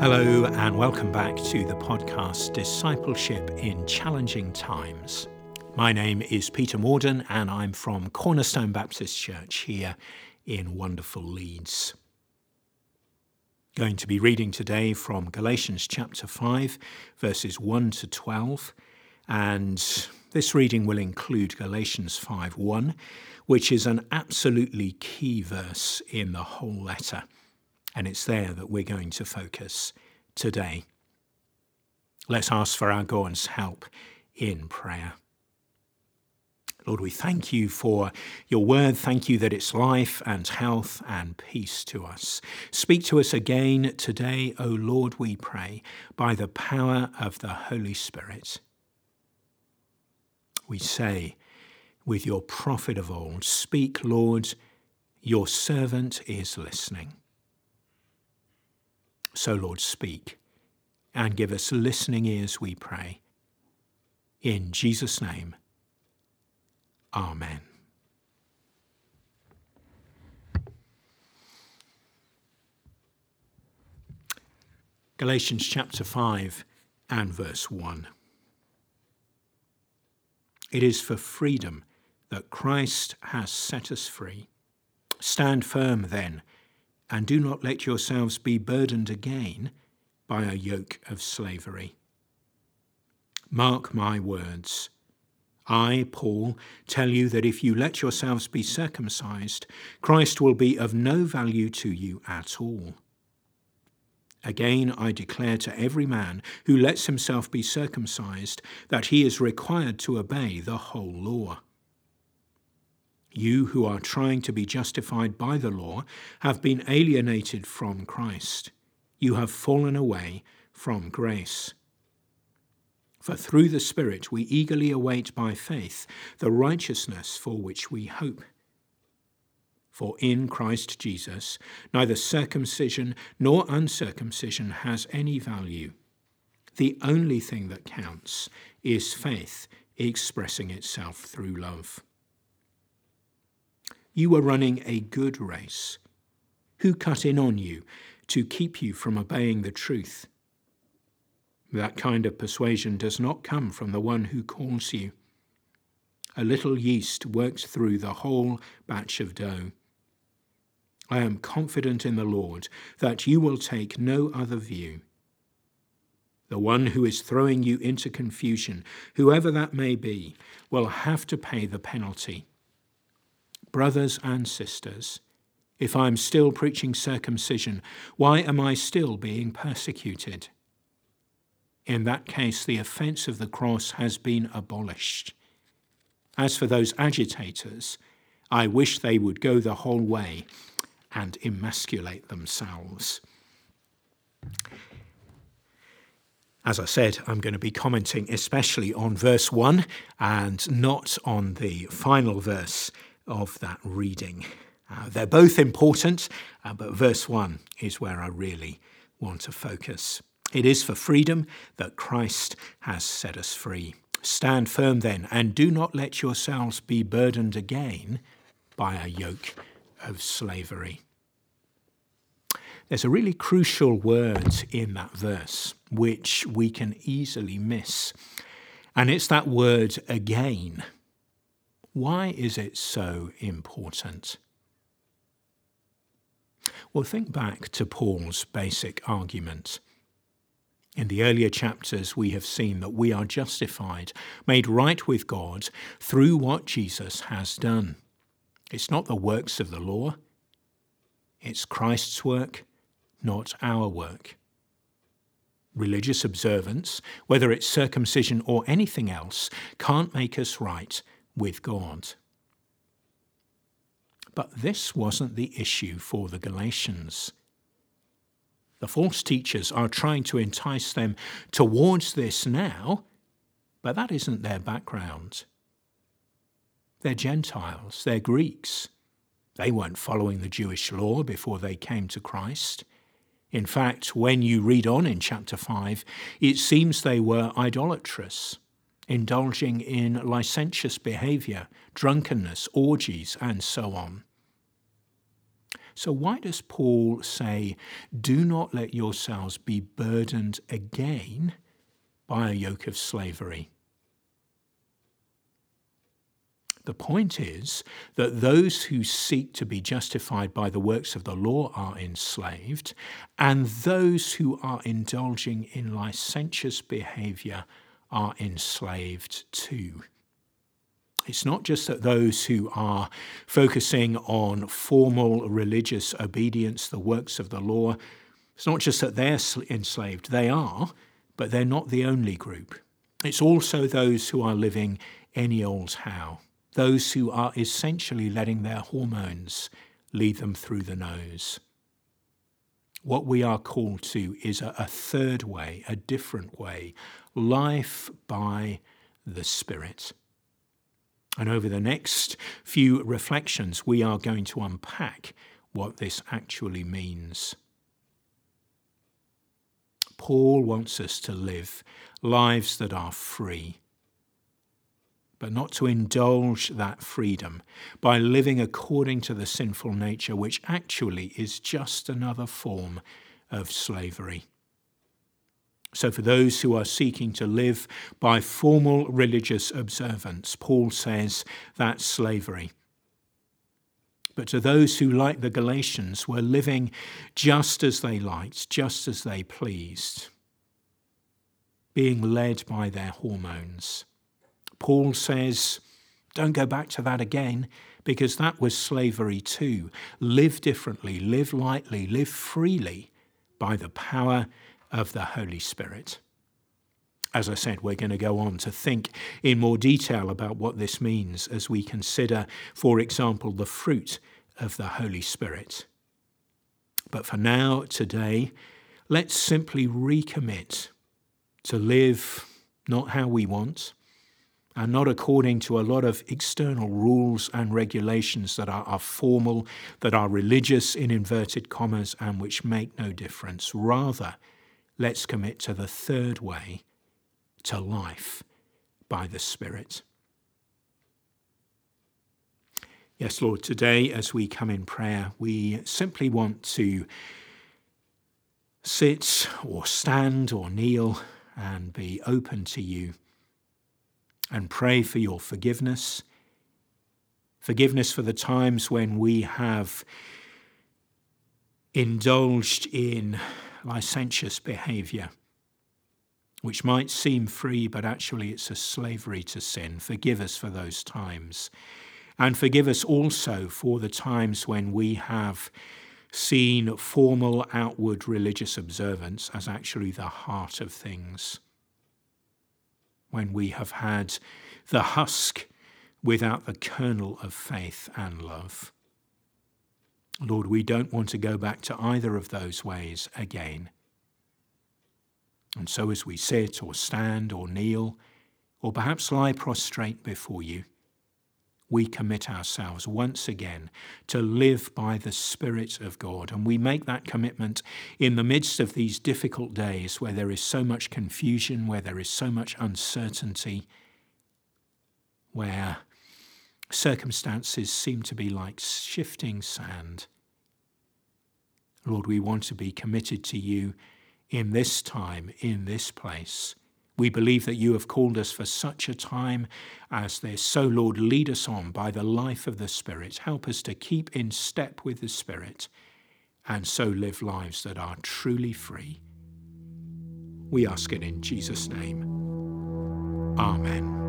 Hello, and welcome back to the podcast Discipleship in Challenging Times. My name is Peter Morden, and I'm from Cornerstone Baptist Church here in wonderful Leeds. Going to be reading today from Galatians chapter 5, verses 1 to 12, and this reading will include Galatians 5 1, which is an absolutely key verse in the whole letter. And it's there that we're going to focus today. Let's ask for our God's help in prayer. Lord, we thank you for your word. Thank you that it's life and health and peace to us. Speak to us again today, O Lord, we pray, by the power of the Holy Spirit. We say, with your prophet of old, Speak, Lord, your servant is listening. So, Lord, speak and give us listening ears, we pray. In Jesus' name, Amen. Galatians chapter 5 and verse 1. It is for freedom that Christ has set us free. Stand firm then and do not let yourselves be burdened again by a yoke of slavery. Mark my words. I, Paul, tell you that if you let yourselves be circumcised, Christ will be of no value to you at all. Again, I declare to every man who lets himself be circumcised that he is required to obey the whole law. You who are trying to be justified by the law have been alienated from Christ. You have fallen away from grace. For through the Spirit we eagerly await by faith the righteousness for which we hope. For in Christ Jesus neither circumcision nor uncircumcision has any value. The only thing that counts is faith expressing itself through love. You were running a good race. Who cut in on you to keep you from obeying the truth? That kind of persuasion does not come from the one who calls you. A little yeast works through the whole batch of dough. I am confident in the Lord that you will take no other view. The one who is throwing you into confusion, whoever that may be, will have to pay the penalty. Brothers and sisters, if I am still preaching circumcision, why am I still being persecuted? In that case, the offence of the cross has been abolished. As for those agitators, I wish they would go the whole way and emasculate themselves. As I said, I'm going to be commenting especially on verse 1 and not on the final verse of that reading. Uh, they're both important, uh, but verse 1 is where I really want to focus. It is for freedom that Christ has set us free. Stand firm then, and do not let yourselves be burdened again by a yoke of slavery. There's a really crucial word in that verse which we can easily miss, and it's that word again. Why is it so important? Well, think back to Paul's basic argument. In the earlier chapters, we have seen that we are justified, made right with God through what Jesus has done. It's not the works of the law, it's Christ's work, not our work. Religious observance, whether it's circumcision or anything else, can't make us right with God. But this wasn't the issue for the Galatians. The false teachers are trying to entice them towards this now, but that isn't their background. They're Gentiles, they're Greeks. They weren't following the Jewish law before they came to Christ. In fact, when you read on in chapter 5, it seems they were idolatrous indulging in licentious behavior, drunkenness, orgies, and so on. So, why does Paul say, Do not let yourselves be burdened again by a yoke of slavery? The point is that those who seek to be justified by the works of the law are enslaved, and those who are indulging in licentious behavior are enslaved too. It's not just that those who are focusing on formal religious obedience, the works of the law, it's not just that they're enslaved, they are, but they're not the only group. It's also those who are living any old how those who are essentially letting their hormones lead them through the nose. What we are called to is a, a third way, a different way, life by the Spirit. And over the next few reflections, we are going to unpack what this actually means. Paul wants us to live lives that are free but not to indulge that freedom by living according to the sinful nature, which actually is just another form of slavery. So, for those who are seeking to live by formal religious observance, Paul says that's slavery. But to those who, like the Galatians, were living just as they liked, just as they pleased, being led by their hormones, Paul says, don't go back to that again because that was slavery too. Live differently, live lightly, live freely by the power of the Holy Spirit. As I said, we're going to go on to think in more detail about what this means as we consider, for example, the fruit of the Holy Spirit. But for now, today, let's simply recommit to live not how we want, and not according to a lot of external rules and regulations that are, are, formal, that are religious in inverted commas, and which make no difference. Rather, let's commit to the third way, to life by the Spirit. Yes, Lord, today as we come in prayer, we simply want to sit or stand or kneel and be open to you and pray for your forgiveness. Forgiveness for the times when we have indulged in licentious behavior, which might seem free, but actually it's a slavery to sin. Forgive us for those times. And forgive us also for the times when we have seen formal outward religious observance as actually the heart of things when we have had the husk without the kernel of faith and love. Lord, we don't want to go back to either of those ways again. And so, as we sit or stand or kneel, or perhaps lie prostrate before you, we commit ourselves once again to live by the Spirit of God. And we make that commitment in the midst of these difficult days where there is so much confusion, where there is so much uncertainty, where circumstances seem to be like shifting sand. Lord, we want to be committed to you in this time, in this place. We believe that you have called us for such a time as this. So, Lord, lead us on by the life of the Spirit. Help us to keep in step with the Spirit and so live lives that are truly free. We ask it in Jesus' name. Amen.